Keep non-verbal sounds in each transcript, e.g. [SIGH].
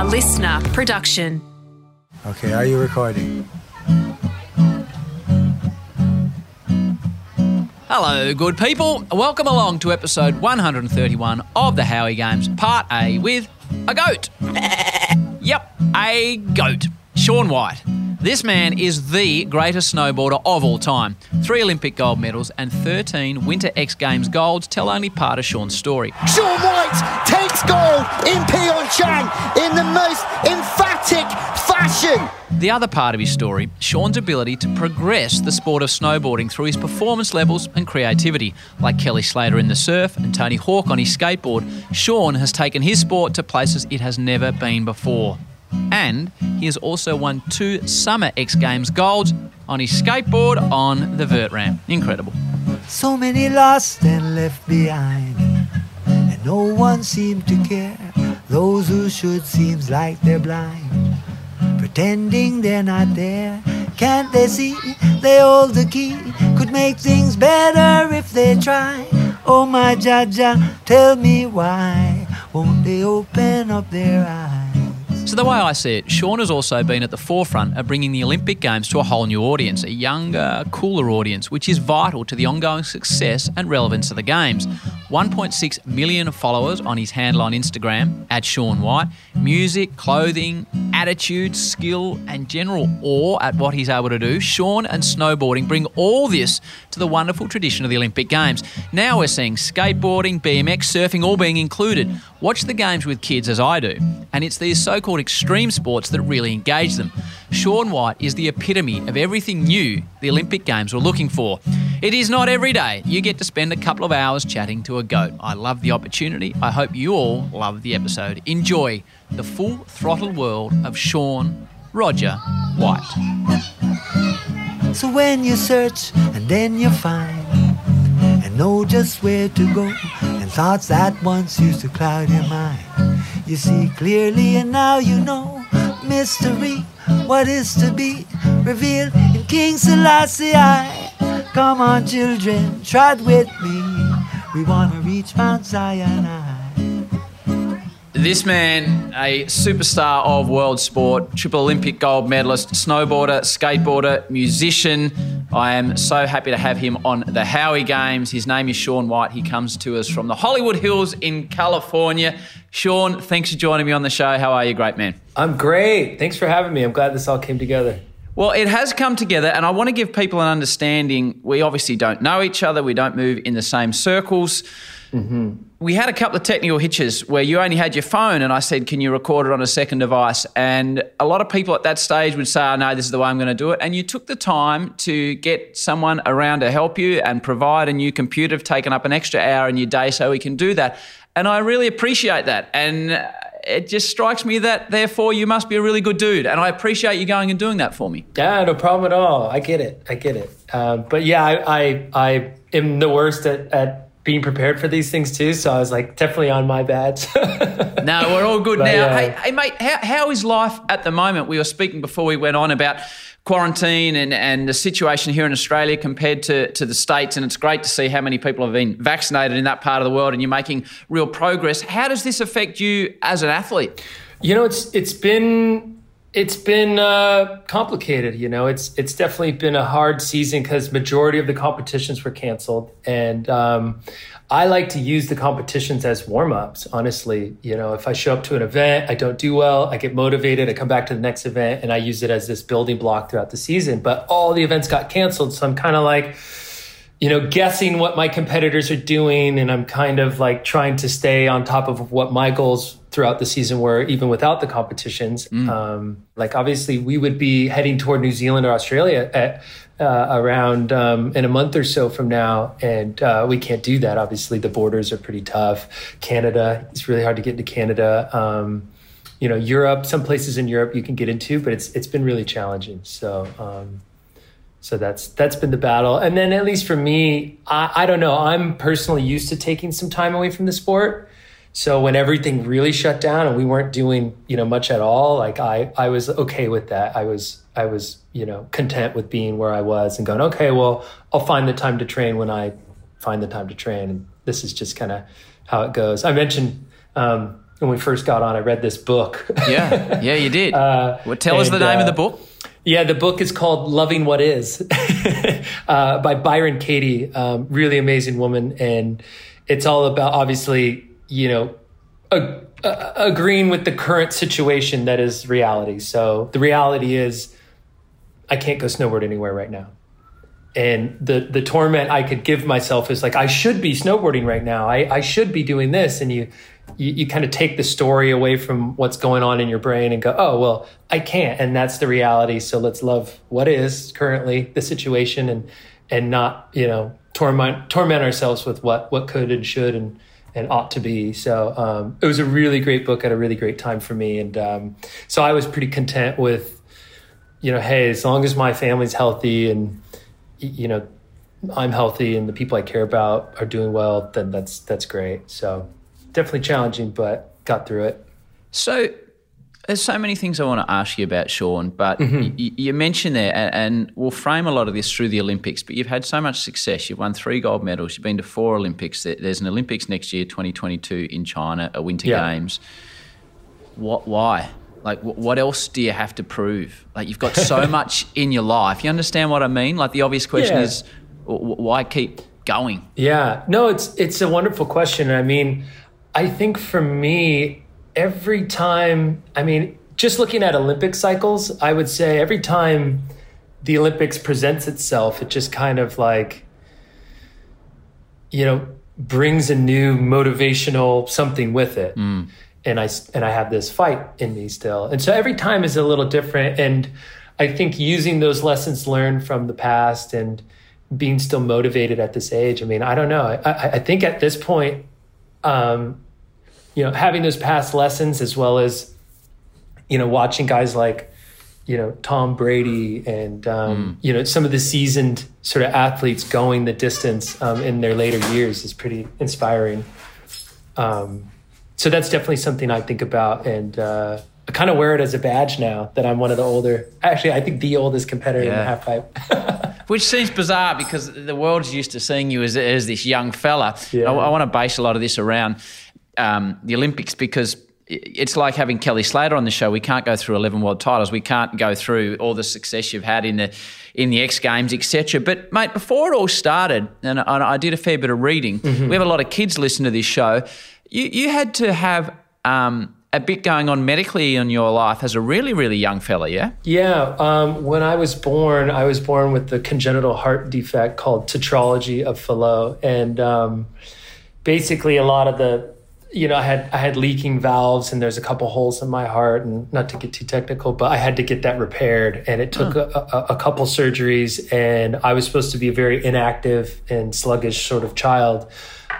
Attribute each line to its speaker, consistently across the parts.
Speaker 1: A listener production.
Speaker 2: Okay, are you recording?
Speaker 3: Hello, good people. Welcome along to episode 131 of the Howie Games, Part A, with a goat. yep, a goat. Shaun White. This man is the greatest snowboarder of all time. Three Olympic gold medals and 13 Winter X Games golds tell only part of Shaun's story.
Speaker 4: Shaun White takes gold in Pyeongchang in the most emphatic fashion.
Speaker 3: The other part of his story, Shaun's ability to progress the sport of snowboarding through his performance levels and creativity. Like Kelly Slater in the surf and Tony Hawk on his skateboard, Shaun has taken his sport to places it has never been before. And he has also won two Summer X Games golds on his skateboard on the vert ramp. Incredible.
Speaker 5: So many lost and left behind, and no one seemed to care. Those who should seems like they're blind, pretending they're not there. Can't they see they hold the key? Could make things better if they try. Oh my Jaja, tell me why won't they open up their eyes?
Speaker 3: So, the way I see it, Shaun has also been at the forefront of bringing the Olympic Games to a whole new audience, a younger, cooler audience, which is vital to the ongoing success and relevance of the Games. 1.6 million followers on his handle on Instagram, at Shaun White. Music, clothing, attitude, skill, and general awe at what he's able to do. Shaun and snowboarding bring all this to the wonderful tradition of the Olympic Games. Now we're seeing skateboarding, BMX, surfing all being included. Watch the Games with kids as I do, and it's these so called extreme sports that really engage them. Shaun White is the epitome of everything new the Olympic Games were looking for. It is not every day you get to spend a couple of hours chatting to a goat. I love the opportunity. I hope you all love the episode. Enjoy the full throttle world of Shaun Roger White.
Speaker 5: So when you search and then you find and know just where to go and thoughts that once used to cloud your mind, you see clearly and now you know mystery, what is to be revealed in King Selassie. Come on, children, trot with me. We want to reach Mount Zion.
Speaker 3: This man, a superstar of world sport, triple Olympic gold medalist, snowboarder, skateboarder, musician. I am so happy to have him on the Howie Games. His name is Shaun White. He comes to us from the Hollywood Hills in California. Shaun, thanks for joining me on the show. How are you, great man?
Speaker 6: I'm great. Thanks for having me. I'm glad this all came together.
Speaker 3: Well, it has come together, and I want to give people an understanding. We obviously don't know each other, we don't move in the same circles. Mm-hmm. We had a couple of technical hitches where you only had your phone, and I said, Can you record it on a second device? And a lot of people at that stage would say, Oh, no, this is the way I'm going to do it. And you took the time to get someone around to help you and provide a new computer, have taken up an extra hour in your day so we can do that. And I really appreciate that. And it just strikes me that therefore you must be a really good dude, and I appreciate you going and doing that for me.
Speaker 6: Yeah, no problem at all. I get it. I get it. Uh, but yeah, I, I, I am the worst at, at being prepared for these things too. So I was like, definitely on my bad. [LAUGHS]
Speaker 3: no, we're all good but, now. Yeah. Hey, hey, mate, how, how is life at the moment? We were speaking before we went on about quarantine and, and the situation here in Australia compared to, to the States. And it's great to see how many people have been vaccinated in that part of the world and you're making real progress. How does this affect you as an athlete?
Speaker 6: You know, it's it's been it's been uh, complicated. You know, it's it's definitely been a hard season because majority of the competitions were canceled, and um, I like to use the competitions as warm ups, honestly. You know, if I show up to an event, I don't do well, I get motivated, I come back to the next event, and I use it as this building block throughout the season. But all the events got canceled. So I'm kind of like, you know, guessing what my competitors are doing. And I'm kind of like trying to stay on top of what my goals throughout the season were, even without the competitions. Mm. Um, like, obviously, we would be heading toward New Zealand or Australia at uh, around um, in a month or so from now, and uh, we can't do that. Obviously, the borders are pretty tough. Canada, it's really hard to get into Canada. Um, you know, Europe, some places in Europe you can get into, but it's it's been really challenging. So. Um, so that's that's been the battle, and then at least for me, I, I don't know. I'm personally used to taking some time away from the sport, so when everything really shut down and we weren't doing, you know, much at all, like I, I was okay with that. I was, I was, you know, content with being where I was and going, okay, well, I'll find the time to train when I find the time to train. And this is just kind of how it goes. I mentioned, um, when we first got on, I read this book.
Speaker 3: yeah, [LAUGHS] yeah, you did. Uh, well, tell us the name uh, of the book.
Speaker 6: Yeah, the book is called Loving What Is [LAUGHS] uh, by Byron Katie. Um, really amazing woman. And it's all about, obviously, you know, agreeing with the current situation that is reality. So the reality is, I can't go snowboard anywhere right now. And the the torment I could give myself is like I should be snowboarding right now. I, I should be doing this. And you you, you kind of take the story away from what's going on in your brain and go, oh, well, I can't. And that's the reality. So let's love what is currently the situation and, and not, you know, torment, torment ourselves with what, what could and should and, and ought to be. So um, it was a really great book at a really great time for me. And um, so I was pretty content with, you know, hey, as long as my family's healthy and, you know, I'm healthy and the people I care about are doing well, then that's that's great. So definitely challenging, but got through it.
Speaker 3: So there's so many things I want to ask you about, Shaun, but mm-hmm. you, you, mentioned there, and, and, we'll frame a lot of this through the Olympics, but you've had so much success. You've won three gold medals. You've been to four Olympics. There's an Olympics next year, 2022 in China, a Winter yeah. Games. What? Why? Like, what else do you have to prove? Like, you've got so [LAUGHS] much in your life. You understand what I mean? Like, the obvious question yeah. is, why keep going?
Speaker 6: Yeah, no, it's it's a wonderful question. I mean, I think for me, every time, I mean, just looking at Olympic cycles, I would say every time the Olympics presents itself, it just kind of like, you know, brings a new motivational something with it. Mm. And I and I have this fight in me still. And so every time is a little different. And I think using those lessons learned from the past and being still motivated at this age. I mean, I don't know. I, I think at this point, um, you know, having those past lessons as well as, you know, watching guys like, you know, Tom Brady and, um, mm. you know, some of the seasoned sort of athletes going the distance um, in their later years is pretty inspiring. Um, so that's definitely something I think about. And uh, I kind of wear it as a badge now that I'm one of the older, actually, I think the oldest competitor yeah. in the half pipe. [LAUGHS]
Speaker 3: Which seems bizarre because the world's used to seeing you as, as this young fella. Yeah. I, I want to base a lot of this around um, the Olympics because it's like having Kelly Slater on the show. We can't go through 11 world titles. We can't go through all the success you've had in the in the X Games, etc. But mate, before it all started, and I, I did a fair bit of reading. Mm-hmm. We have a lot of kids listen to this show. You you had to have um, a bit going on medically in your life as a really really young fella, yeah?
Speaker 6: Yeah. Um, when I was born, I was born with the congenital heart defect called tetralogy of Fallot, and um, basically a lot of the you know, I had I had leaking valves, and there's a couple holes in my heart, and not to get too technical, but I had to get that repaired, and it took a, a, a, couple surgeries, and I was supposed to be a very inactive and sluggish sort of child,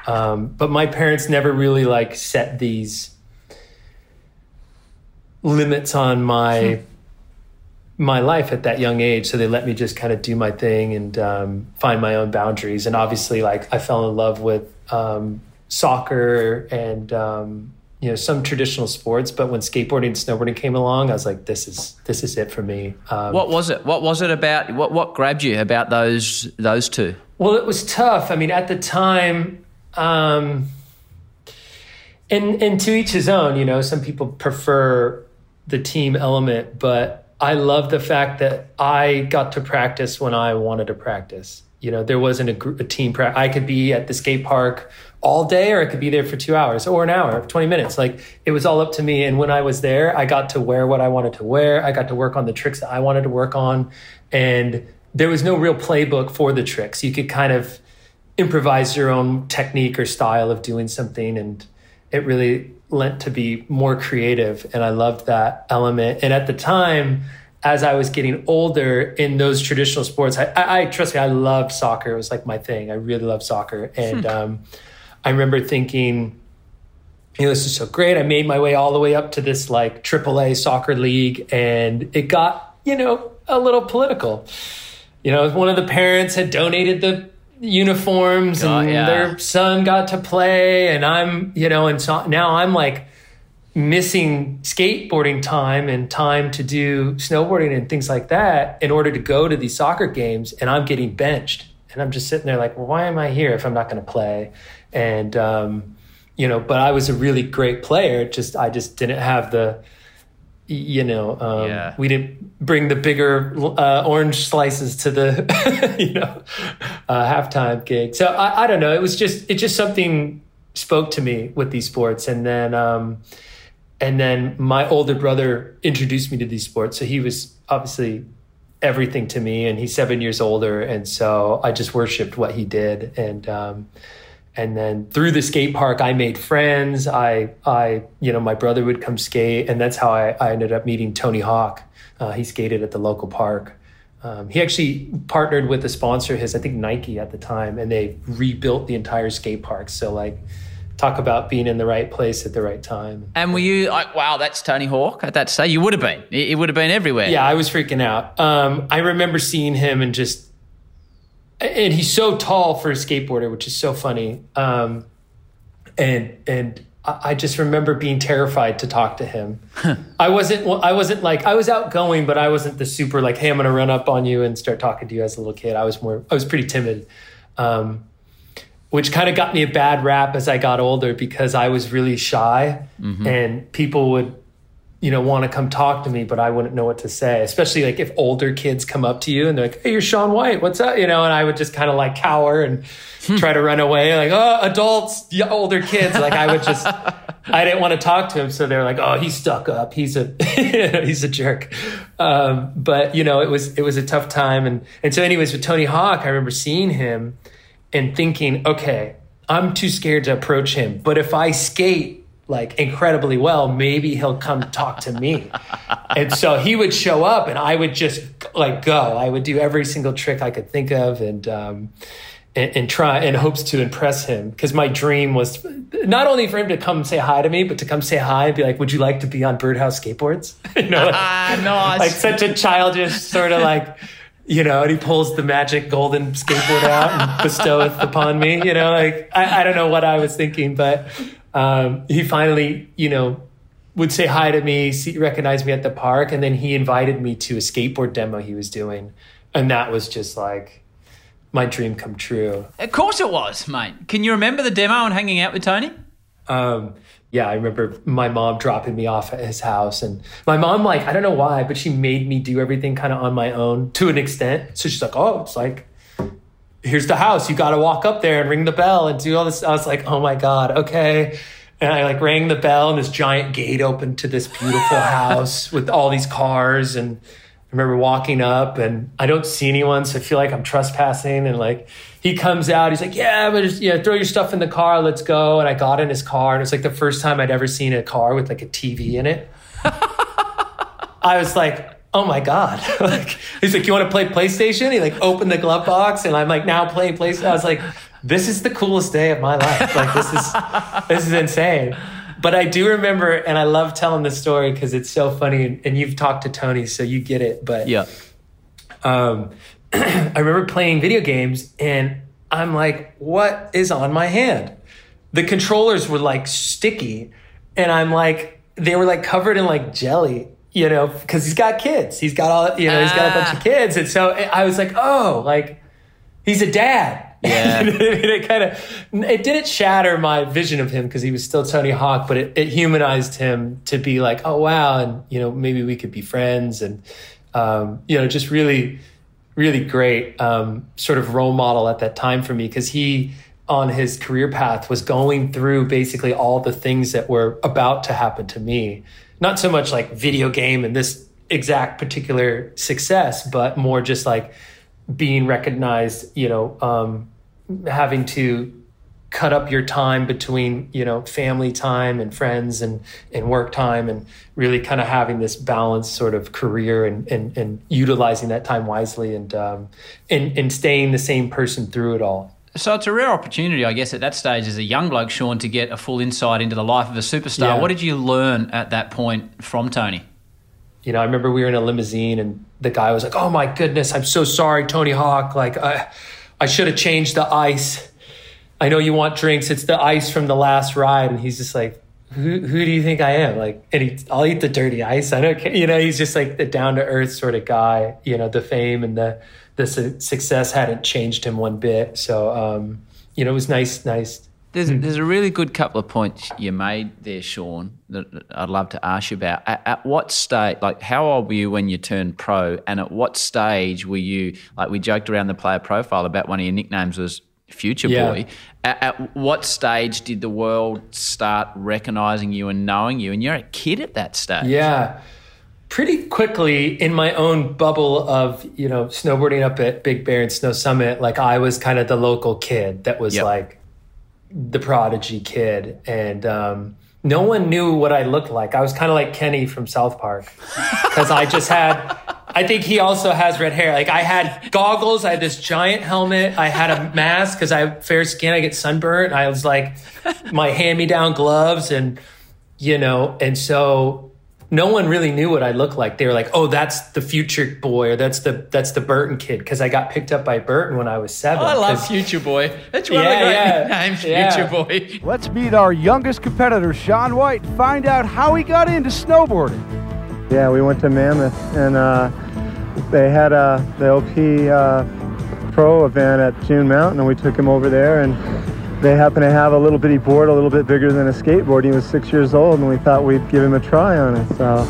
Speaker 6: um, but my parents never really like set these limits on my. Hmm. My life at that young age, so they let me just kind of do my thing and um, find my own boundaries. And obviously, like I fell in love with um, soccer and um, you know some traditional sports but when skateboarding and snowboarding came along i was like this is this is it for me.
Speaker 3: Um, what was it? What was it about what what grabbed you about those those two?
Speaker 6: Well it was tough. I mean at the time um, and and to each his own you know some people prefer the team element but i love the fact that i got to practice when i wanted to practice. You know there wasn't a, group, a team pra- i could be at the skate park all day or I could be there for two hours or an hour, 20 minutes. Like it was all up to me. And when I was there, I got to wear what I wanted to wear. I got to work on the tricks that I wanted to work on. And there was no real playbook for the tricks. You could kind of improvise your own technique or style of doing something. And it really lent to be more creative. And I loved that element. And at the time, as I was getting older in those traditional sports, I, I, I trust me, I loved soccer. It was like my thing. I really loved soccer. And, hmm. um, I remember thinking, you know, this is so great. I made my way all the way up to this like AAA soccer league, and it got, you know, a little political. You know, one of the parents had donated the uniforms and yeah. their son got to play, and I'm, you know, and so now I'm like missing skateboarding time and time to do snowboarding and things like that in order to go to these soccer games, and I'm getting benched. And I'm just sitting there like, well, why am I here if I'm not going to play? And, um, you know, but I was a really great player. Just I just didn't have the, you know, um,
Speaker 3: Yeah.
Speaker 6: we didn't bring the bigger uh, orange slices to the, [LAUGHS] you know, uh, halftime gig. So I, I don't know. It was just it just something spoke to me with these sports, and then um, and then my older brother introduced me to these sports. So he was obviously everything to me, and he's seven years older, and so I just worshipped what he did, and um, and then through the skate park, I made friends. I I you know my brother would come skate, and that's how I, I ended up meeting Tony Hawk. Uh, he skated at the local park. Um, he actually partnered with a sponsor, his I think Nike at the time, and they rebuilt the entire skate park. So like, talk about being in the right place at the right time.
Speaker 3: And were you like, wow, that's Tony Hawk at that stage? You would have been. It, would have been everywhere.
Speaker 6: Yeah, I was freaking out. Um, I remember seeing him and just, and he's so tall for a skateboarder, which is so funny. Um, and and I I just remember being terrified to talk to him. [LAUGHS] I wasn't. well, I wasn't like I was outgoing, but I wasn't the super like, hey, I'm gonna run up on you and start talking to you as a little kid. I was more. I was pretty timid. Um, which kind of got me a bad rap as I got older because I was really shy and people would you know, want to come talk to me, but I wouldn't know what to say. Especially like if older kids come up to you and they're like, "Hey, you're Shaun White. What's up?" You know, and I would just kind of like cower and try to run away. Like, "Oh, adults, older kids." Like I would just, [LAUGHS] I didn't want to talk to him, so they're like, "Oh, he's stuck up. He's a, [LAUGHS] he's a jerk." Um, but you know, it was it was a tough time, and and so anyways, with Tony Hawk, I remember seeing him and thinking, okay, I'm too scared to approach him, but if I skate like incredibly well, maybe he'll come talk to me. [LAUGHS] and so he would show up and I would just like go. I would do every single trick I could think of and um and, and try in hopes to impress him because my dream was not only for him to come say hi to me, but to come say hi and be like, "Would you like to be on Birdhouse skateboards?" [LAUGHS] you know, [LAUGHS] like,
Speaker 3: Ah, nice.
Speaker 6: like such a childish sort of like you know, and he pulls the magic golden skateboard out and [LAUGHS] bestoweth upon me. You know, like I, I don't know what I was thinking, but um, he finally, you know, would say hi to me, see, recognize me at the park, and then he invited me to a skateboard demo he was doing, and that was just like my dream come true.
Speaker 3: Of course it was, mate. Can you remember the demo and hanging out with Tony?
Speaker 6: Um, yeah, I remember my mom dropping me off at his house, and my mom, like, I don't know why, but she made me do everything kind of on my own to an extent. So she's like, "Oh, it's like, here's the house. You got to walk up there and ring the bell and do all this." I was like, "Oh my god, okay." And I like rang the bell, and this giant gate opened to this beautiful [LAUGHS] house with all these cars, and I remember walking up and I don't see anyone, so I feel like I'm trespassing. And like he comes out, he's like, "Yeah, but just yeah, throw your stuff in the car, let's go." And I got in his car, and it's like the first time I'd ever seen a car with like a TV in it. [LAUGHS] I was like, "Oh my god!" [LAUGHS] like he's like, "You want to play PlayStation?" He like opened the glove box, and I'm like now playing PlayStation. I was like, "This is the coolest day of my life. Like this is this is insane." But I do remember, and I love telling this story because it's so funny. And, and you've talked to Tony, so you get it. But
Speaker 3: Yeah.
Speaker 6: um, [CLEARS THROAT] I remember playing video games and I'm like, what is on my hand? The controllers were like sticky and I'm like, they were like covered in like jelly, you know, because he's got kids. He's got all, you know, he's got a bunch of kids. And so I was like, oh, like he's a dad. [LAUGHS]
Speaker 3: Yeah.
Speaker 6: it kind of, it didn't shatter my vision of him because he was still Tony Hawk, but it, it humanized him to be like, oh, wow. And, you know, maybe we could be friends. And, um, you know, just really, really great um, sort of role model at that time for me because he on his career path was going through basically all the things that were about to happen to me. Not so much like video game and this exact particular success but more just like being recognized you know um, having to cut up your time between you know family time and friends and and work time and really kind of having this balanced sort of career and and, and utilizing that time wisely and um and and staying the same person through it all
Speaker 3: So it's a rare opportunity, I guess, at that stage as a young bloke, Shaun, to get a full insight into the life of a superstar.
Speaker 6: Yeah.
Speaker 3: What did you learn at that point from Tony?
Speaker 6: you know, I remember we were in a limousine and the guy was like, "Oh my goodness, I'm so sorry, Tony Hawk. Like, I, I should have changed the ice. I know you want drinks. It's the ice from the last ride." And he's just like, "Who, who do you think I am?" Like, and he, I'll eat the dirty ice. I don't care. You know, he's just like the down to earth sort of guy. You know, the fame and the the su- success hadn't changed him one bit. So, um, you know, it was nice, nice
Speaker 3: There's, there's a really good couple of points you made there, Shaun, that that I'd love to ask you about. At, at what stage, like, how old were you when you turned pro? And at what stage were you, like, we joked around the player profile about one of your nicknames was Future
Speaker 6: Yeah.
Speaker 3: Boy. At, at what stage did the world start recognizing you and knowing you? And you're a kid at that stage.
Speaker 6: Yeah. Pretty quickly in my own bubble of, you know, snowboarding up at Big Bear and Snow Summit, like I was kind of the local kid that was
Speaker 3: Yep.
Speaker 6: like the prodigy kid. And um, no one knew what I looked like. I was kind of like Kenny from South Park because I just had, I think he also has red hair. Like I had goggles, I had this giant helmet, I had a mask because I have fair skin, I get sunburnt. I was like, my hand me down gloves and, you know, and so no one really knew what I looked like. They were like, "Oh, that's the future boy, or that's the that's the Burton kid," because I got picked up by Burton when I was seven.
Speaker 3: Oh, I love
Speaker 6: 'Cause-
Speaker 3: Future Boy. That's one
Speaker 6: Yeah,
Speaker 3: of the great
Speaker 6: yeah. [LAUGHS]
Speaker 3: nicknames,
Speaker 6: Yeah.
Speaker 3: Future Boy.
Speaker 7: Let's meet our youngest competitor, Shaun White, find out how he got into snowboarding.
Speaker 8: Yeah, we went to Mammoth and uh, they had uh, the LP uh, Pro event at June Mountain, and we took him over there. And they happened to have a little bitty board, a little bit bigger than a skateboard. He was six years old, and we thought we'd give him a try on it. So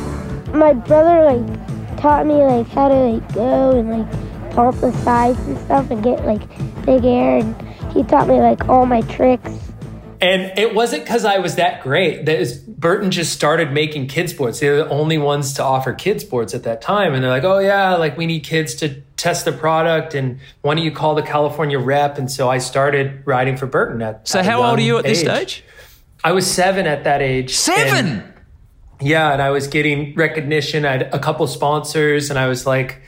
Speaker 9: my brother like taught me like how to like go and like pump the sides and stuff and get like big air and he taught me like all my tricks.
Speaker 6: And it wasn't because I was that great. That is, Burton just started making kids boards. They were the only ones to offer kids boards at that time. And they're like, oh yeah, like we need kids to test the product. And why don't you call the California rep? And so I started riding for Burton at.
Speaker 3: So
Speaker 6: at
Speaker 3: how old are you at this stage?
Speaker 6: I was seven at that age.
Speaker 3: Seven.
Speaker 6: And- yeah, and I was getting recognition. I had a couple sponsors, and I was like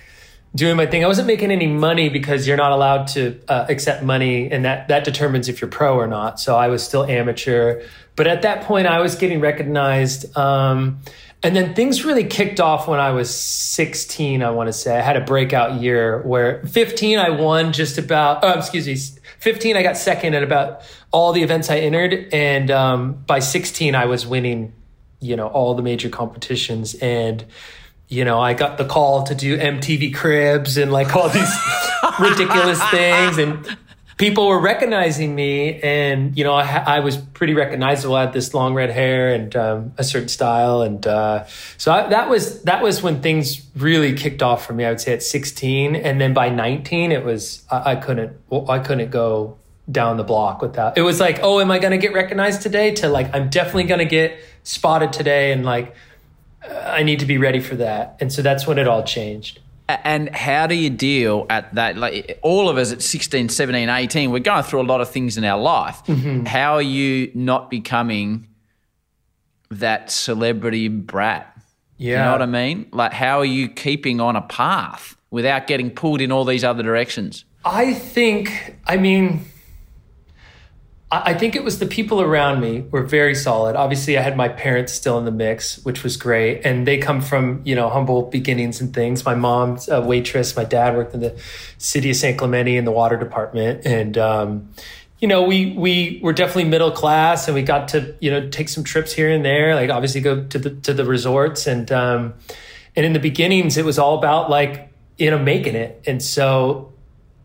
Speaker 6: doing my thing. I wasn't making any money because you're not allowed to uh, accept money, and that that determines if you're pro or not. So I was still amateur, but at that point, I was getting recognized. Um, and then things really kicked off when I was 16. I want to say I had a breakout year where 15 I won just about. Oh, excuse me. 15 I got second at about all the events I entered, and um, by 16 I was winning you know all the major competitions and you know i got the call to do mtv cribs and like all these [LAUGHS] ridiculous things and people were recognizing me and you know i, I was pretty recognizable. I had this long red hair and um, a certain style and uh, so I, that was that was when things really kicked off for me i would say at 16 and then by 19 it was i, I couldn't i couldn't go down the block without it was like oh am i going to get recognized today to like i'm definitely going to get spotted today and like i need to be ready for that and so that's when it all changed
Speaker 3: And how do you deal at that? Like all of us at 16, 17, 18, we're going through a lot of things in our life. Mm-hmm. How are you not becoming that celebrity brat?
Speaker 6: yeah
Speaker 3: You know what I mean? Like, how are you keeping on a path without getting pulled in all these other directions?
Speaker 6: I think, I mean, I think it was the people around me were very solid. Obviously, I had my parents still in the mix, which was great. And they come from, you know, humble beginnings and things. My mom's a waitress. My dad worked in the city of San Clemente in the water department. And, um, you know, we, we were definitely middle class and we got to, you know, take some trips here and there, like obviously go to the, to the resorts. And, um, and in the beginnings, it was all about like, you know, making it. And so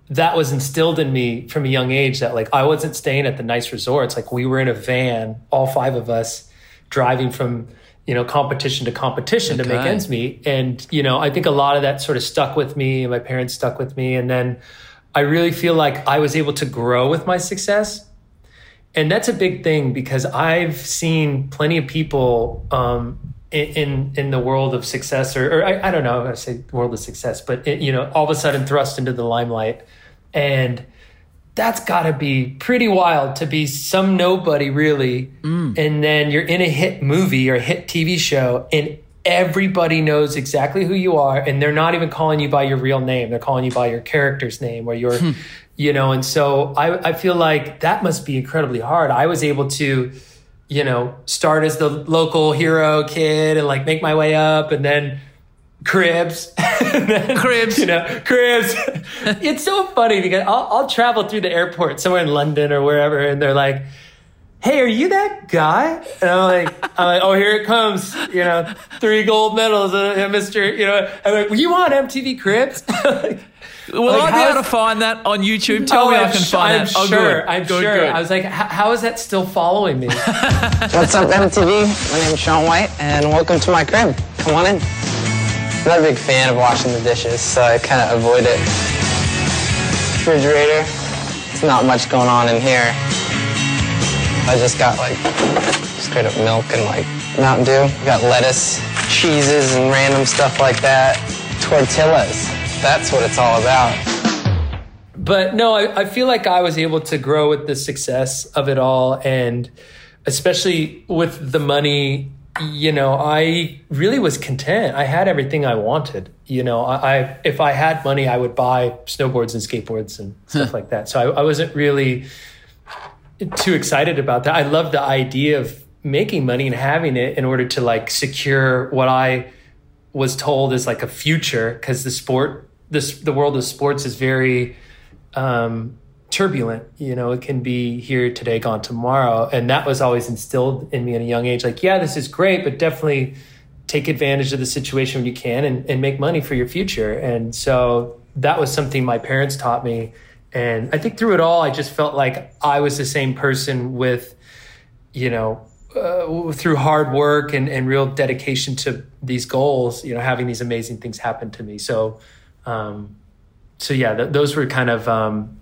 Speaker 6: that was instilled in me from a young age that like I wasn't staying at the nice resorts. Like we were in a van, all five of us driving from, you know, competition to competition to make ends meet. And, you know, I think a lot of that sort of stuck with me and my parents stuck with me. And then I really feel like I was able to grow with my success. And that's a big thing because I've seen plenty of people um, in, in in the world of success, or, or I, I don't know, I say world of success, but it, you know, all of a sudden thrust into the limelight, and that's got to be pretty wild to be some nobody really, mm. and then you're in a hit movie or a hit TV show, and everybody knows exactly who you are, and they're not even calling you by your real name; they're calling you by your character's name or your, hmm. you know. And so I I feel like that must be incredibly hard. I was able to you know, start as the local hero kid and like make my way up and then cribs. [LAUGHS] Then,
Speaker 3: Cribs.
Speaker 6: You know, cribs. [LAUGHS] it's so funny because I'll, I'll travel through the airport somewhere in London or wherever and they're like, Hey, are you that guy? And I'm like, I'm like, oh, here it comes. You know, three gold medals, uh, Mr. You know, I'm like, were you on MTV Cribs? [LAUGHS]
Speaker 3: Will
Speaker 6: Like,
Speaker 3: I be able to find that on YouTube? Tell
Speaker 6: Oh,
Speaker 3: me I
Speaker 6: I'm
Speaker 3: can
Speaker 6: su-
Speaker 3: find
Speaker 6: I'm
Speaker 3: that. Oh,
Speaker 6: sure.
Speaker 3: good.
Speaker 6: I'm
Speaker 3: Good,
Speaker 6: sure.
Speaker 3: good.
Speaker 6: I was like, how is that still following me?
Speaker 10: What's up, MTV? My name's Shaun White, and welcome to my crib. Come on in. I'm not a big fan of washing the dishes, so I kind of avoid it. Refrigerator, it's not much going on in here. I just got like straight up milk and like Mountain Dew. Got lettuce, cheeses, and random stuff like that. Tortillas. That's what it's all about.
Speaker 6: but no, I, I feel like I was able to grow with the success of it all, and especially with the money. You know, I really was content. I had everything I wanted. You know, I, I if I had money, I would buy snowboards and skateboards and stuff like that. So I, I wasn't really too excited about that. I love the idea of making money and having it in order to like secure what I was told is like a future because the sport this the world of sports is very um turbulent you know it can be here today gone tomorrow. And that was always instilled in me at a young age like yeah this is great but definitely take advantage of the situation when you can and, and make money for your future. And so that was something my parents taught me. And i think through it all i just felt like i was the same person with you know uh, through hard work and, and real dedication to these goals, you know, having these amazing things happen to me. So, um, so yeah, th- those were kind of um,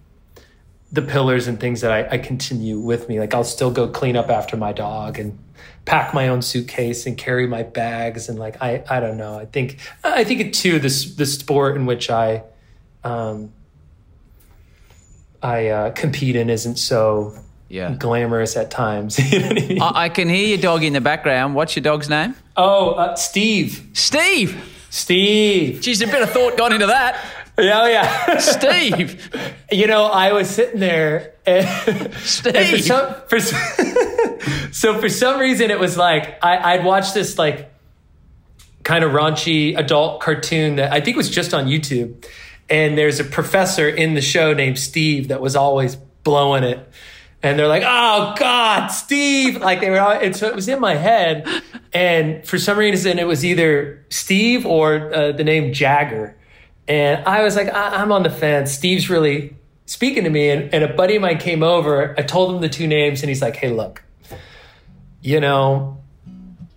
Speaker 6: the pillars and things that I, I continue with me. Like I'll still go clean up after my dog and pack my own suitcase and carry my bags and like I I don't know. I think I think it too this the sport in which I um, I uh, compete in isn't so
Speaker 3: Yeah.
Speaker 6: glamorous at times. [LAUGHS] You know I mean?
Speaker 3: I, I can hear your dog in the background. What's your dog's name?
Speaker 6: Oh, uh, Steve.
Speaker 3: Steve.
Speaker 6: Steve.
Speaker 3: Geez, a bit of thought gone into that.
Speaker 6: Yeah, oh, yeah.
Speaker 3: Steve. [LAUGHS]
Speaker 6: you know, I was sitting there and,
Speaker 3: Steve. [LAUGHS]
Speaker 6: and for some, for, [LAUGHS] so for some reason it was like I, I'd watched this like kind of raunchy adult cartoon that I think was just on YouTube. And there's a professor in the show named Steve that was always blowing it. And they're like, oh God, Steve. Like they were, all, and so it was in my head. And for some reason, it was either Steve or uh, the name Jagger. And I was like, I- I'm on the fence. Steve's really speaking to me. And, and a buddy of mine came over. I told him the two names, and he's like, Hey, look, you know,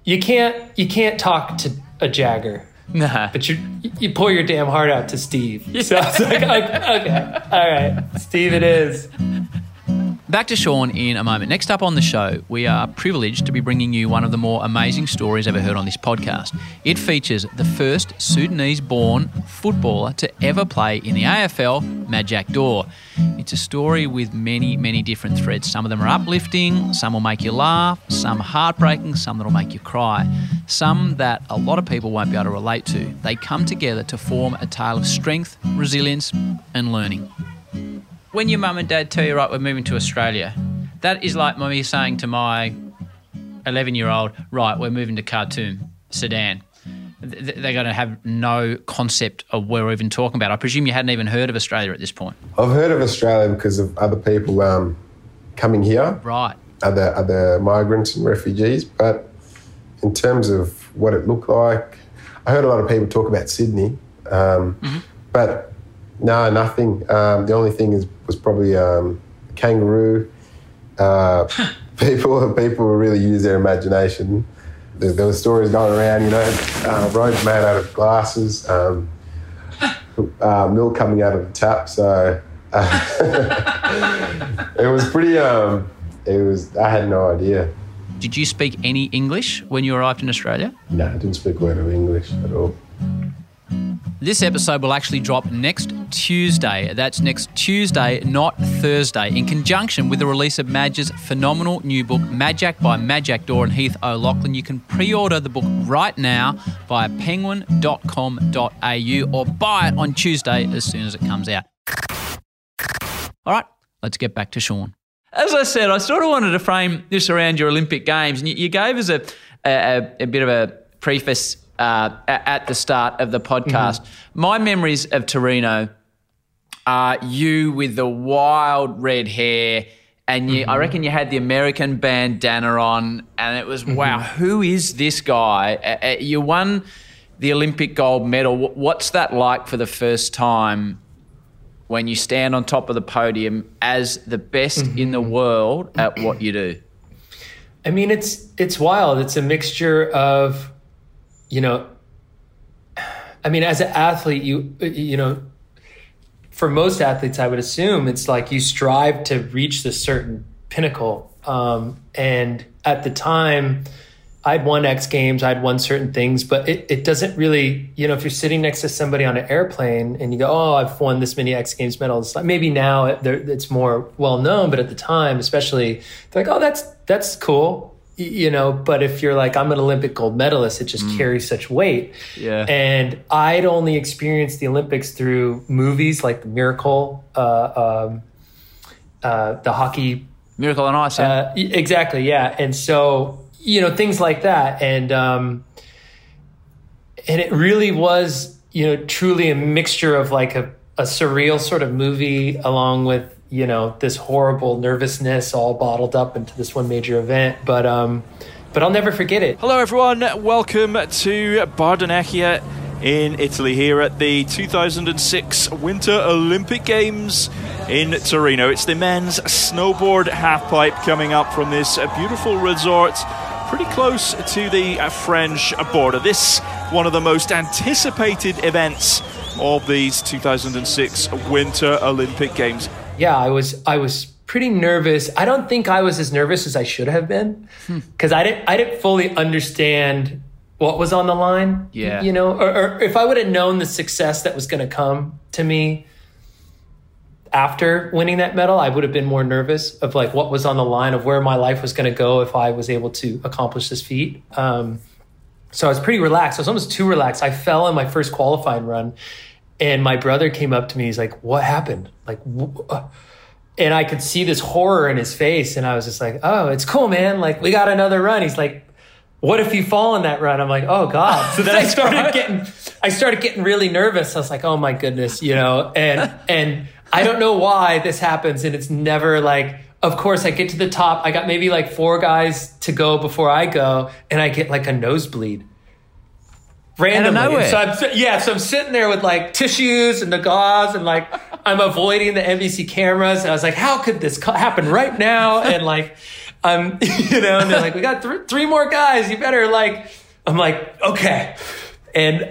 Speaker 6: you can't you can't talk to a Jagger,
Speaker 3: Nah.
Speaker 6: but you you pour your damn heart out to Steve. So I was like, okay, okay, all right, Steve, it is.
Speaker 3: Back to Shaun in a moment. Next up on the show, we are privileged to be bringing you one of the more amazing stories ever heard on this podcast. It features the first Sudanese born footballer to ever play in the AFL, Majak Daw. It's a story with many, many different threads. Some of them are uplifting, some will make you laugh, some heartbreaking, some that'll make you cry, some that a lot of people won't be able to relate to. They come together to form a tale of strength, resilience, and learning when your mum and dad tell you, right, we're moving to Australia, that is like me saying to my 11 year old, right, we're moving to Khartoum, Sudan. They're going to have no concept of what we're even talking about. I presume you hadn't even heard of Australia at this point.
Speaker 11: I've heard of Australia because of other people um, coming here,
Speaker 3: Right.
Speaker 11: other other migrants and refugees. But in terms of what it looked like, I heard a lot of people talk about Sydney, um, but no, nothing. Um, the only thing is was probably um, kangaroo. Uh, [LAUGHS] people people really use their imagination. There, there were stories going around, you know, uh, roads made out of glasses. Um, uh, milk coming out of the tap. So uh, [LAUGHS] it was pretty. Um, it was. I had no idea.
Speaker 3: Did you speak any English when you arrived in Australia?
Speaker 11: No, I didn't speak a word of English at all.
Speaker 3: This episode will actually drop next Tuesday. That's next Tuesday, not Thursday, in conjunction with the release of Madge's phenomenal new book, Majak by Majak Daw and Heath O'Loughlin. You can pre order the book right now via penguin.com.au or buy it on Tuesday as soon as it comes out. All right, let's get back to Shaun. As I said, I sort of wanted to frame this around your Olympic Games, and you, gave us a, a, a bit of a preface uh, at the start of the podcast. My memories of Torino are you with the wild red hair, and you, I reckon you had the American bandana on, and it was wow, who is this guy? Uh, uh, you won the Olympic gold medal. What's that like for the first time when you stand on top of the podium as the best in the world at what you do?
Speaker 6: I mean, it's it's wild. It's a mixture of, you know, I mean, as an athlete, you you know, for most athletes, I would assume it's like you strive to reach this certain pinnacle. Um, and at the time, I'd won X Games, I'd won certain things, but it, it doesn't really, you know, if you're sitting next to somebody on an airplane and you go, oh, I've won this many X Games medals, like maybe now it, it's more well known, but at the time, especially, they're like, oh, that's that's cool, you know. But if you're like, I'm an Olympic gold medalist, it just carries such weight.
Speaker 3: Yeah.
Speaker 6: And I'd only experienced the Olympics through movies like The Miracle, uh, um, uh, the hockey
Speaker 3: Miracle on Ice. yeah?
Speaker 6: uh, exactly, yeah. And so, you know, things like that. And um and it really was, you know, truly a mixture of like a, a surreal sort of movie along with, you know, this horrible nervousness all bottled up into this one major event. But um but I'll never forget it.
Speaker 12: Hello, everyone. Welcome to Bardonecchia in Italy here at the 2006 Winter Olympic Games in Torino. It's the men's snowboard halfpipe coming up from this beautiful resort pretty close to the French border. This one of the most anticipated events of these 2006 Winter Olympic Games.
Speaker 6: Yeah, I was I was pretty nervous. I don't think I was as nervous as I should have been because I didn't I didn't fully understand what was on the line.
Speaker 3: Yeah.
Speaker 6: you know, or, or if I would have known the success that was going to come to me after winning that medal, I would have been more nervous of like what was on the line of where my life was going to go if I was able to accomplish this feat. Um, so I was pretty relaxed. I was almost too relaxed. I fell in my first qualifying run, and my brother came up to me. He's like, "What happened?" Like, wh- uh," and I could see this horror in his face, and I was just like, "Oh, it's cool, man. Like, we got another run." He's like, "What if you fall in that run?" I'm like, "Oh God!" [LAUGHS] So then [LAUGHS] I started getting, I started getting really nervous. I was like, "Oh my goodness," you know, and and I don't know why this happens, and it's never like. Of course, I get to the top. I got maybe like four guys to go before I go, and I get like a nosebleed randomly. So I'm yeah, so I'm sitting there with like tissues and the gauze, and like I'm avoiding the NBC cameras. And I was like, how could this happen right now? And like, I'm [LAUGHS] you know, and they're like, we got th- three more guys. You better like. I'm like, okay, and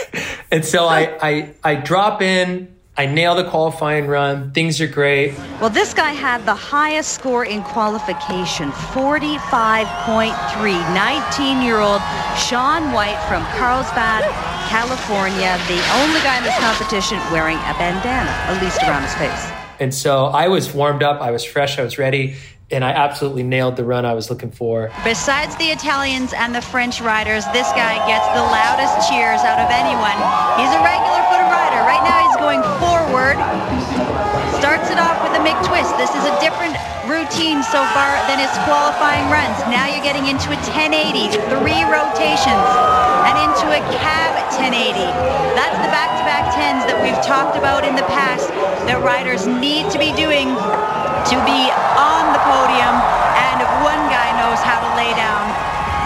Speaker 6: [LAUGHS] and so I I I drop in. I nail the qualifying run. Things are great.
Speaker 13: Well, this guy had the highest score in qualification 45.3. 19 year old Shaun White from Carlsbad, California, the only guy in this competition wearing a bandana, at least around his face.
Speaker 6: And so I was warmed up. I was fresh. I was ready. And I absolutely nailed the run I was looking for.
Speaker 13: Besides the Italians and the French riders, this guy gets the loudest cheers out of anyone. He's a regular footed rider. Right now he's going forward. Starts it off with a McTwist. This is a different routine so far than his qualifying runs. Now you're getting into a 1080, three rotations, and into a cab 1080. That's the back-to-back 10s that we've talked about in the past that riders need to be doing to be on the podium. And if one guy knows how to lay down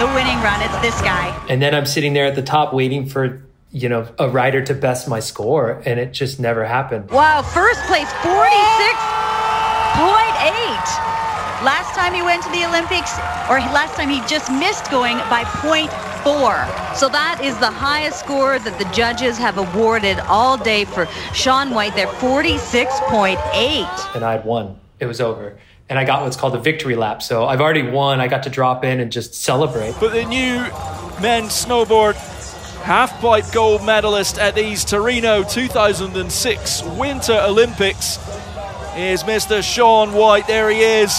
Speaker 13: the winning run, it's this guy.
Speaker 6: And then I'm sitting there at the top waiting for, you know, a rider to best my score. And it just never happened.
Speaker 13: Wow, first place 46.8. Last time he went to the Olympics, or last time he just missed going by 0.4. So that is the highest score that the judges have awarded all day for Shaun White there, 46.8.
Speaker 6: And I had won. It was over. And I got what's called a victory lap. So I've already won. I got to drop in and just celebrate.
Speaker 12: But the new men's snowboard half-pipe gold medalist at these Torino 2006 Winter Olympics is Mr. Shaun White. There he is.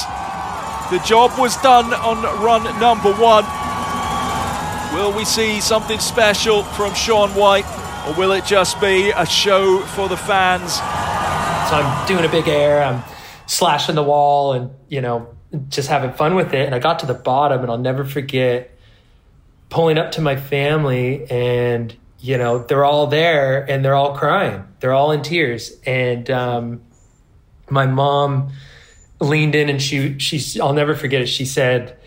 Speaker 12: The job was done on run number one. Will we see something special from Shaun White, or will it just be a show for the fans?
Speaker 6: So I'm doing a big air. I'm slashing the wall and, you know, just having fun with it. And I got to the bottom and I'll never forget pulling up to my family and, you know, they're all there and they're all crying. They're all in tears. And um, my mom leaned in and she, she, I'll never forget it. She said,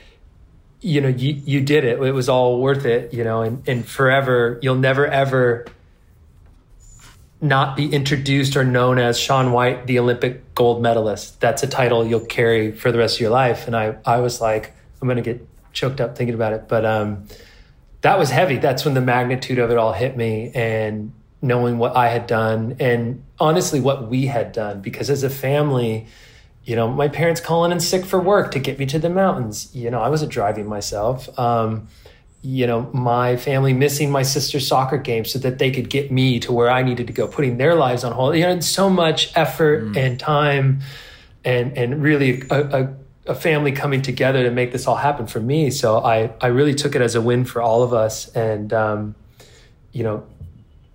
Speaker 6: you know, you, you did it. It was all worth it, you know, and, and forever, you'll never ever not be introduced or known as Shaun White, the Olympic gold medalist. That's a title you'll carry for the rest of your life. And I, I was like, I'm going to get choked up thinking about it. But um, that was heavy. That's when the magnitude of it all hit me and knowing what I had done and honestly what we had done. Because as a family, you know, my parents calling in sick for work to get me to the mountains. You know, I wasn't driving myself. Um, you know, my family missing my sister's soccer game so that they could get me to where I needed to go, putting their lives on hold. You know, so much effort mm. and time and and really a, a, a, family coming together to make this all happen for me. So I I really took it as a win for all of us. And um, you know,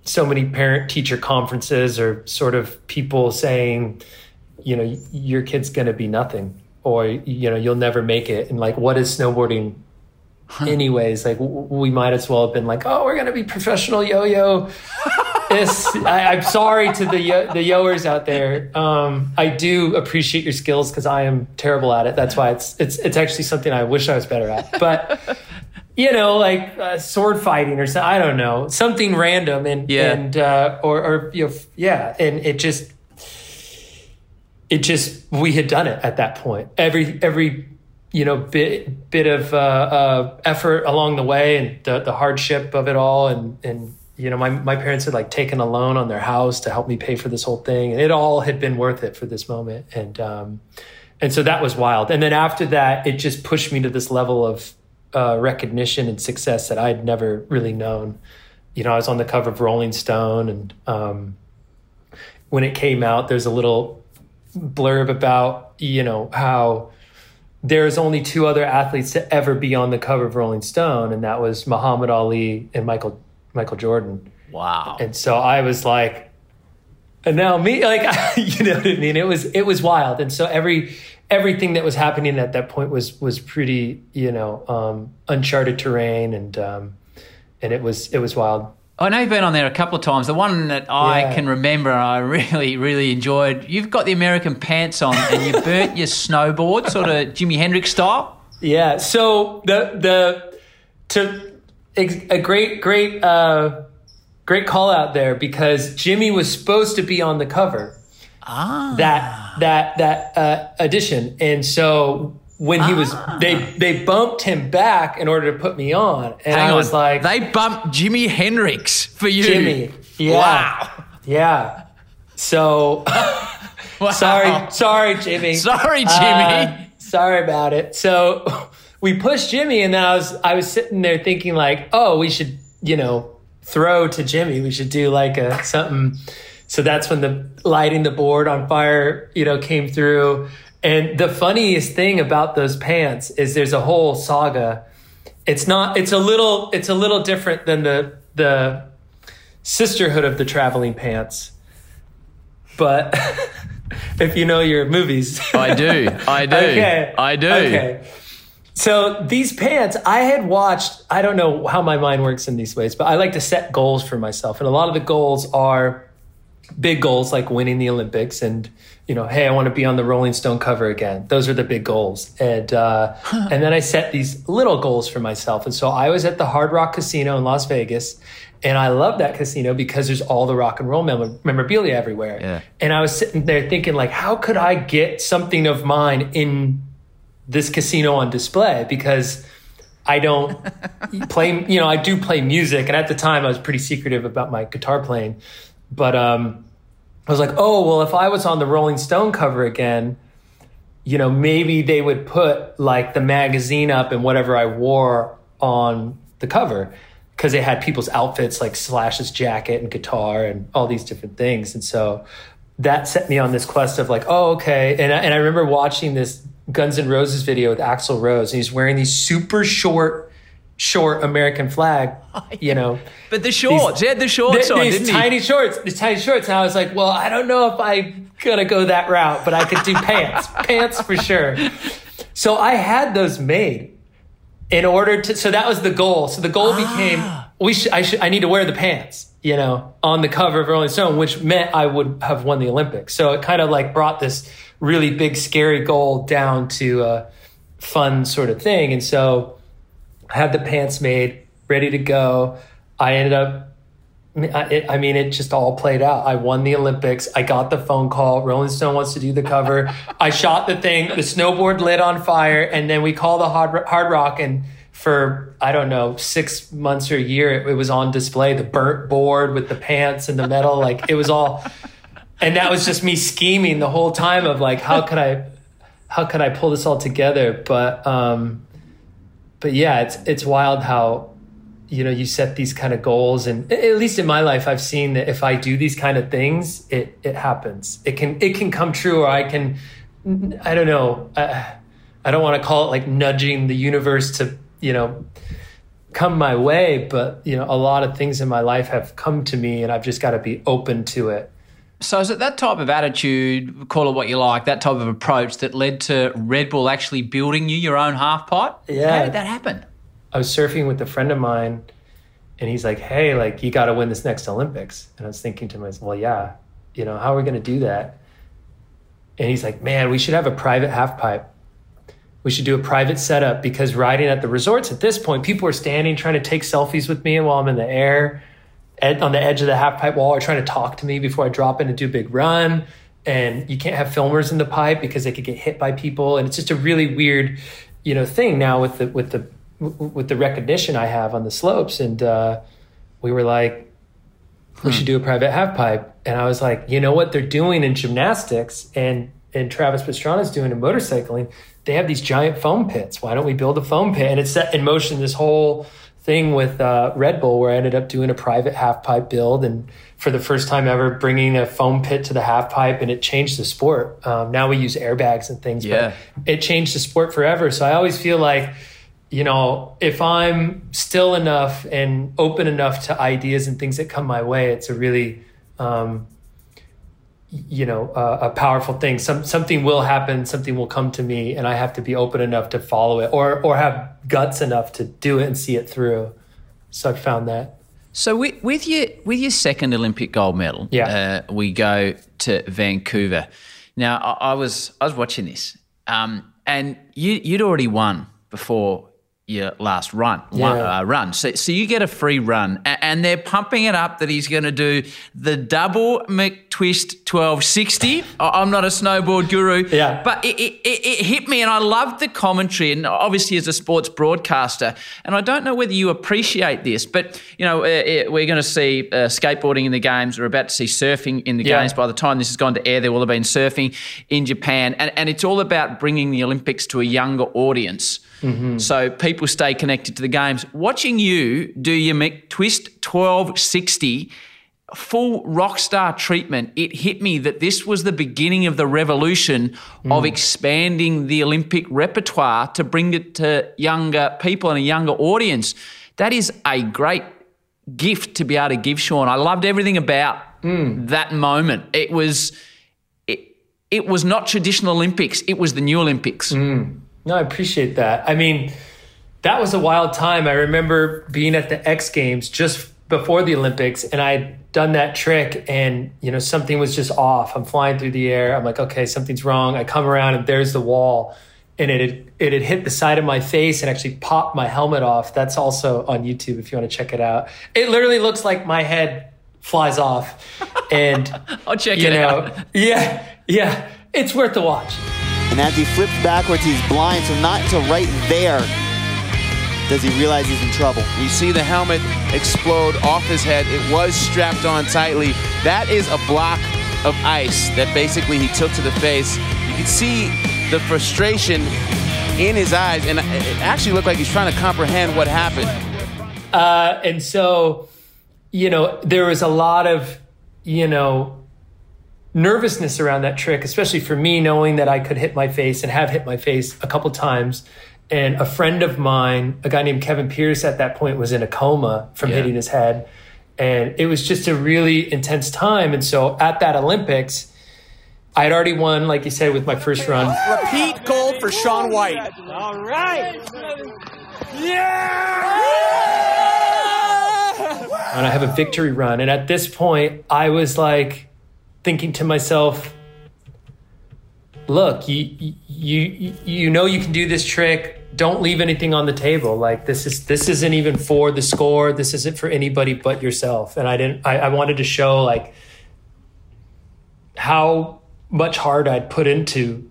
Speaker 6: so many parent teacher conferences or sort of people saying, you know, your kid's going to be nothing or you know you'll never make it and like what is snowboarding Huh. anyways like w- we might as well have been like oh we're gonna be professional [LAUGHS] yo-yo I, am sorry to the yo- the yoers out there. Um, i do appreciate your skills because i am terrible at it. That's why it's it's it's actually something i wish i was better at. But you know like uh, sword fighting or something i don't know. Something random and yeah. and uh, or or you know yeah. And it just it just we had done it at that point. Every every you know bit bit of uh, uh, effort along the way and the, the hardship of it all and and you know my, my parents had like taken a loan on their house to help me pay for this whole thing. And it all had been worth it for this moment. And um, and so that was wild. And then after that it just pushed me to this level of uh, recognition and success that I'd never really known. You know I was on the cover of Rolling Stone and um, when it came out there's a little blurb about you know how there's only two other athletes to ever be on the cover of Rolling Stone, and that was Muhammad Ali and Michael Michael Jordan.
Speaker 3: Wow!
Speaker 6: And so I was like, and now me, like, [LAUGHS] you know what I mean? It was it was wild, and so every everything that was happening at that point was was pretty, you know, um, uncharted terrain, and um, and it was it was wild.
Speaker 3: I know you've been on there a couple of times. The one that I yeah. can remember, I really, really enjoyed. You've got the American pants on, and you burnt your snowboard, sort of Jimi Hendrix style.
Speaker 6: Yeah. So the the to a great great uh, great call out there because Jimi was supposed to be on the cover.
Speaker 3: Ah.
Speaker 6: That that that uh, edition, and so when he was ah. they they bumped him back in order to put me on and Hang i was on. like
Speaker 3: they bumped jimi hendrix for you
Speaker 6: jimmy yeah wow yeah so [LAUGHS] wow. sorry sorry jimi
Speaker 3: sorry jimi uh,
Speaker 6: sorry about it so we pushed jimi and then i was i was sitting there thinking like oh we should you know throw to jimi we should do like a something so that's when the lighting the board on fire you know came through and the funniest thing about those pants is there's a whole saga. It's not it's a little it's a little different than the the sisterhood of the traveling pants. But [LAUGHS] if you know your movies.
Speaker 3: I do. I do. [LAUGHS]
Speaker 6: Okay.
Speaker 3: I do.
Speaker 6: Okay. So these pants, I had watched, I don't know how my mind works in these ways, but I like to set goals for myself. And a lot of the goals are big goals like winning the Olympics and you know, hey, I want to be on the Rolling Stone cover again. Those are the big goals. And uh, and then I set these little goals for myself. And so I was at the Hard Rock Casino in Las Vegas. And I love that casino because there's all the rock and roll mem- memorabilia everywhere.
Speaker 3: Yeah.
Speaker 6: And I was sitting there thinking, like, how could I get something of mine in this casino on display? Because I don't [LAUGHS] play, you know, I do play music. And at the time, I was pretty secretive about my guitar playing. But um, I was like, oh, well, if I was on the Rolling Stone cover again, you know, maybe they would put like the magazine up and whatever I wore on the cover because they had people's outfits like Slash's jacket and guitar and all these different things. And so that set me on this quest of like, oh, okay. And I, and I remember watching this Guns N' Roses video with Axl Rose and he's wearing these super short short American flag, [LAUGHS] you know.
Speaker 3: But the shorts, these, yeah, the shorts
Speaker 6: th-
Speaker 3: on,
Speaker 6: these tiny he? shorts, these tiny shorts. And I was like, well, I don't know if I'm gonna go that route, but I could do pants, [LAUGHS] pants for sure. So I had those made in order to. So that was the goal. So the goal ah. became we should I should I need to wear the pants, you know, on the cover of Rolling Stone, which meant I would have won the Olympics. So it kind of like brought this really big scary goal down to a fun sort of thing, and so I had the pants made, ready to go. I ended up I mean, it just all played out. I won the Olympics. I got the phone call. Rolling Stone wants to do the cover. I shot the thing. The snowboard lit on fire, and then we call the hard hard rock. And for I don't know six months or a year, it, it was on display. The burnt board with the pants and the metal, like it was all. And that was just me scheming the whole time of like, how could I, how could I pull this all together? But um, but yeah, it's it's wild how you know you set these kind of goals. And at least in my life i've seen that if i do these kind of things it it happens. It can it can come true or i can i don't know i, I don't want to call it like nudging the universe to you know come my way but you know a lot of things in my life have come to me and i've just got to be open to it
Speaker 3: So is it that type of attitude, call it what you like, that type of approach that led to Red Bull actually building you your own half pipe?
Speaker 6: Yeah.
Speaker 3: How did that happen?
Speaker 6: I was surfing with a friend of mine, and he's like, "Hey, like you got to win this next Olympics." And I was thinking to myself, "Well, yeah, you know, how are we going to do that?" And he's like, "Man, we should have a private half pipe. We should do a private setup because riding at the resorts at this point, people are standing trying to take selfies with me while I'm in the air, ed- on the edge of the half pipe wall, are trying to talk to me before I drop in and do a big run." And you can't have filmers in the pipe because they could get hit by people, and it's just a really weird, you know, thing now with the with the with the recognition I have on the slopes. And uh, we were like, we should do a private half pipe. And I was like, you know what they're doing in gymnastics and and Travis Pastrana's doing in motorcycling? They have these giant foam pits. Why don't we build a foam pit? And it set in motion this whole thing with uh, Red Bull, where I ended up doing a private half pipe build, and for the first time ever, bringing a foam pit to the half pipe, and it changed the sport. Um, now we use airbags and things,
Speaker 3: Yeah.
Speaker 6: but it changed the sport forever. So I always feel like you know, if I'm still enough and open enough to ideas and things that come my way, it's a really, um, you know, uh, a powerful thing. Some something will happen, something will come to me, and I have to be open enough to follow it, or or have guts enough to do it and see it through. So I've found that.
Speaker 3: So with, with your with your second Olympic gold medal,
Speaker 6: Yeah.
Speaker 3: uh, we go to Vancouver. Now I, I was I was watching this, um, and you you'd already won before your last run one,
Speaker 6: Yeah.
Speaker 3: uh, run. So so you get a free run, a- and they're pumping it up that he's going to do the double McTwist twelve sixty. I'm not a snowboard guru,
Speaker 6: Yeah.
Speaker 3: but it, it, it, it hit me, and I loved the commentary. And obviously, as a sports broadcaster, and I don't know whether you appreciate this, but you know, uh, uh, we're going to see uh, skateboarding in the games. We're about to see surfing in the
Speaker 6: Yeah.
Speaker 3: games. By the time this has gone to air, there will have been surfing in Japan, and, and it's all about bringing the Olympics to a younger audience. Mm-hmm. So people stay connected to the games. Watching you do your McTwist 1260 full rock star treatment, it hit me that this was the beginning of the revolution of mm. expanding the Olympic repertoire to bring it to younger people and a younger audience. That is a great gift to be able to give Shaun. I loved everything about mm. that moment. It was it, it was not traditional Olympics, it was the new Olympics. Mm.
Speaker 6: No, I appreciate that. I mean, that was a wild time. I remember being at the X Games just before the Olympics, and I had done that trick, and you know something was just off. I'm flying through the air. I'm like, okay, something's wrong. I come around, and there's the wall, and it had, it had hit the side of my face and actually popped my helmet off. That's also on YouTube if you want to check it out. It literally looks like my head flies off, and [LAUGHS]
Speaker 3: I'll check
Speaker 6: you
Speaker 3: it
Speaker 6: know,
Speaker 3: out.
Speaker 6: Yeah, yeah, it's worth the watch.
Speaker 14: And as he flips backwards, he's blind, so not until right there does he realize he's in trouble.
Speaker 15: You see the helmet explode off his head. It was strapped on tightly. That is a block of ice that basically he took to the face. You can see the frustration in his eyes, and it actually looked like he's trying to comprehend what happened.
Speaker 6: Uh, and so, you know, there was a lot of, you know, nervousness around that trick, especially for me, knowing that I could hit my face and have hit my face a couple times. And a friend of mine, a guy named Kevin Pearce at that point, was in a coma from
Speaker 3: Yeah.
Speaker 6: hitting his head. And it was just a really intense time. And so at that Olympics, I had already won, like you said, with my first run.
Speaker 16: Repeat gold for Shaun White.
Speaker 17: All right. Yeah!
Speaker 6: And I have a victory run. And at this point, I was like thinking to myself, look, you, you, you know you can do this trick. don't leave anything on the table. Like this is this isn't even for the score. This isn't for anybody but yourself. And I didn't. I, I wanted to show like how much hard I'd put into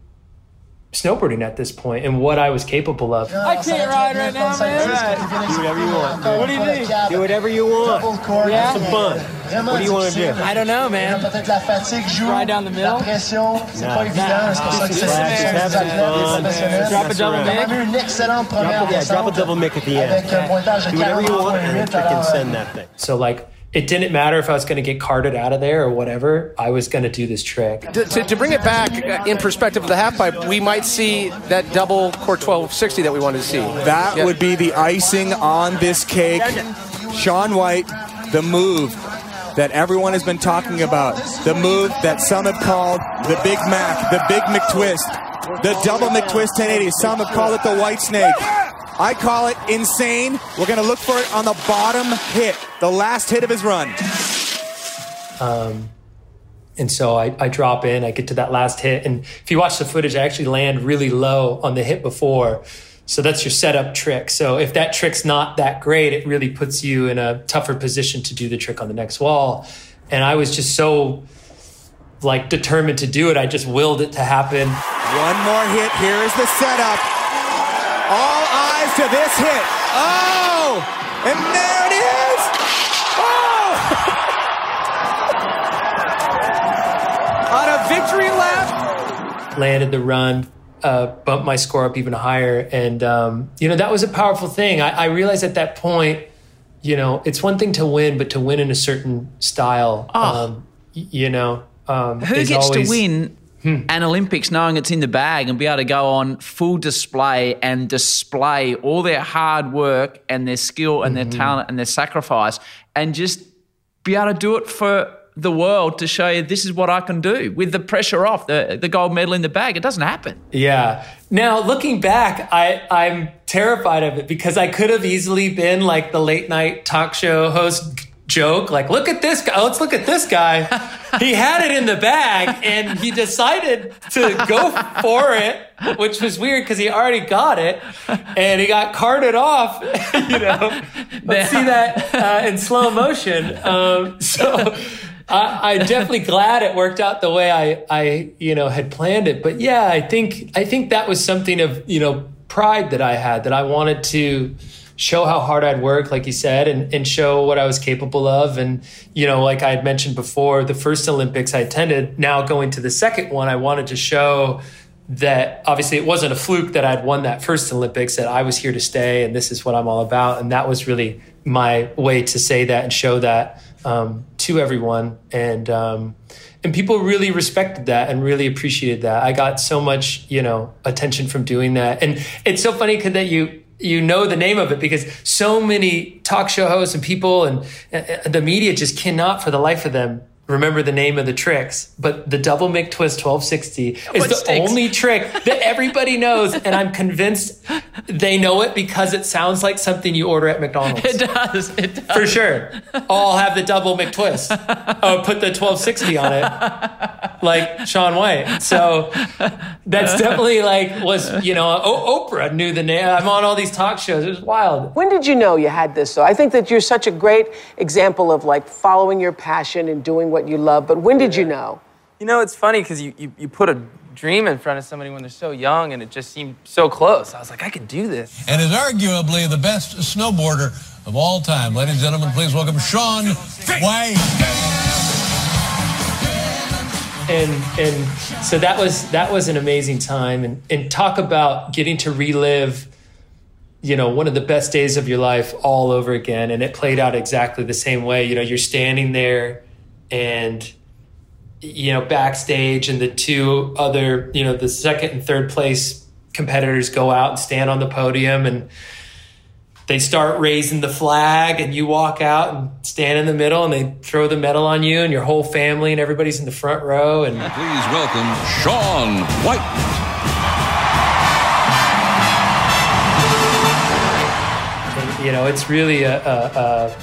Speaker 6: snowboarding at this point and what I was capable of.
Speaker 16: I can't ride right now, man.
Speaker 17: Do whatever you want.
Speaker 16: What do you think?
Speaker 17: Do whatever you want.
Speaker 16: Yeah?
Speaker 17: Have some fun. What do you want to do?
Speaker 16: I don't know, man. Ride down the middle? Drop a double mic?
Speaker 17: Drop a, yeah, drop a double mic at the end. Do whatever you want and freaking send that thing.
Speaker 6: So like it didn't matter if I was going to get carted out of there or whatever. I was going to do this trick.
Speaker 16: To, to, to bring it back uh, in perspective of the half pipe, we might see that double cork 1260 that we wanted to see.
Speaker 18: That
Speaker 16: Yeah.
Speaker 18: would be the icing on this cake. Shaun White, the move that everyone has been talking about, the move that some have called the Big Mac, the Big McTwist, the Double McTwist 1080. Some have called it the White Snake. I call it insane. We're going to look for it on the bottom hit, the last hit of his run.
Speaker 6: Um, and so I, I drop in, I get to that last hit. And if you watch the footage, I actually land really low on the hit before. So that's your setup trick. So if that trick's not that great, it really puts you in a tougher position to do the trick on the next wall. And I was just so like determined to do it. I just willed it to happen.
Speaker 18: One more hit. Here is the setup. All eyes to this hit. Oh! And there it is! Oh! [LAUGHS]
Speaker 16: On a victory lap,
Speaker 6: landed the run, uh, bumped my score up even higher. And, um, you know, that was a powerful thing. I, I realized at that point, you know, it's one thing to win, but to win in a certain style, um, y- you know, um,
Speaker 3: Who
Speaker 6: is
Speaker 3: gets
Speaker 6: always-
Speaker 3: to win Hmm. an Olympics knowing it's in the bag and be able to go on full display and display all their hard work and their skill and their mm-hmm. talent and their sacrifice and just be able to do it for the world to show you this is what I can do with the pressure off, the, the gold medal in the bag. It doesn't happen.
Speaker 6: Yeah. Now looking back, I, I'm terrified of it because I could have easily been like the late night talk show host joke, like, look at this guy. Let's look at this guy. he had it in the bag and he decided to go for it, which was weird because he already got it and he got carted off. [LAUGHS] you know, let's see that uh, in slow motion. Um, so. I, I'm definitely glad it worked out the way I, I, you know, had planned it. But yeah, I think, I think that was something of, you know, pride that I had that I wanted to show how hard I'd worked, like you said, and, and show what I was capable of. And, you know, like I had mentioned before, the first Olympics I attended, now going to the second one, I wanted to show that obviously it wasn't a fluke that I'd won that first Olympics, that I was here to stay and this is what I'm all about. And that was really my way to say that and show that um, to everyone. And, um, and people really respected that and really appreciated that. I got so much, you know, attention from doing that. And it's so funny 'cause that you, you know the name of it because so many talk show hosts and people and uh, the media just cannot for the life of them remember the name of the tricks. But the double McTwist 1260 is
Speaker 3: What
Speaker 6: the
Speaker 3: sticks?
Speaker 6: only trick that everybody knows. And I'm convinced they know it because it sounds like something you order at McDonald's.
Speaker 3: It does. It does.
Speaker 6: For sure. Oh, I'll have the double McTwist. [LAUGHS] Oh, put the 1260 on it. Like Shaun White. So that's definitely like was, you know, o- Oprah knew the name. I'm on all these talk shows. It was wild.
Speaker 19: When did you know you had this So I think that you're such a great example of like following your passion and doing what you love, but when did you know?
Speaker 20: You know, it's funny because you, you, you put a dream in front of somebody when they're so young and it just seemed so close. I was like, I could do this.
Speaker 21: and is arguably the best snowboarder of all time. Ladies and gentlemen, please welcome Shaun White.
Speaker 6: and and so that was that was an amazing time and and talk about getting to relive you know one of the best days of your life all over again and it played out exactly the same way you know you're standing there and you know backstage and the two other you know the second and third place competitors go out and stand on the podium and they start raising the flag and you walk out and stand in the middle and they throw the medal on you and your whole family and everybody's in the front row and
Speaker 22: Please welcome Shaun White.
Speaker 6: And, you know, it's really a, a, a,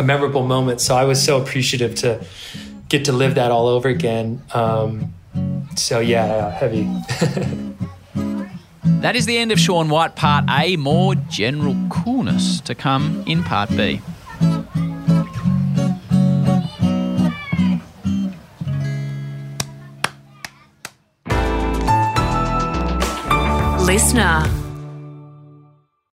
Speaker 6: a memorable moment. So I was so appreciative to get to live that all over again. Um, so yeah, uh, heavy. [LAUGHS]
Speaker 3: that is the end of Shaun White Part A. More general coolness to come in Part B.
Speaker 23: Listener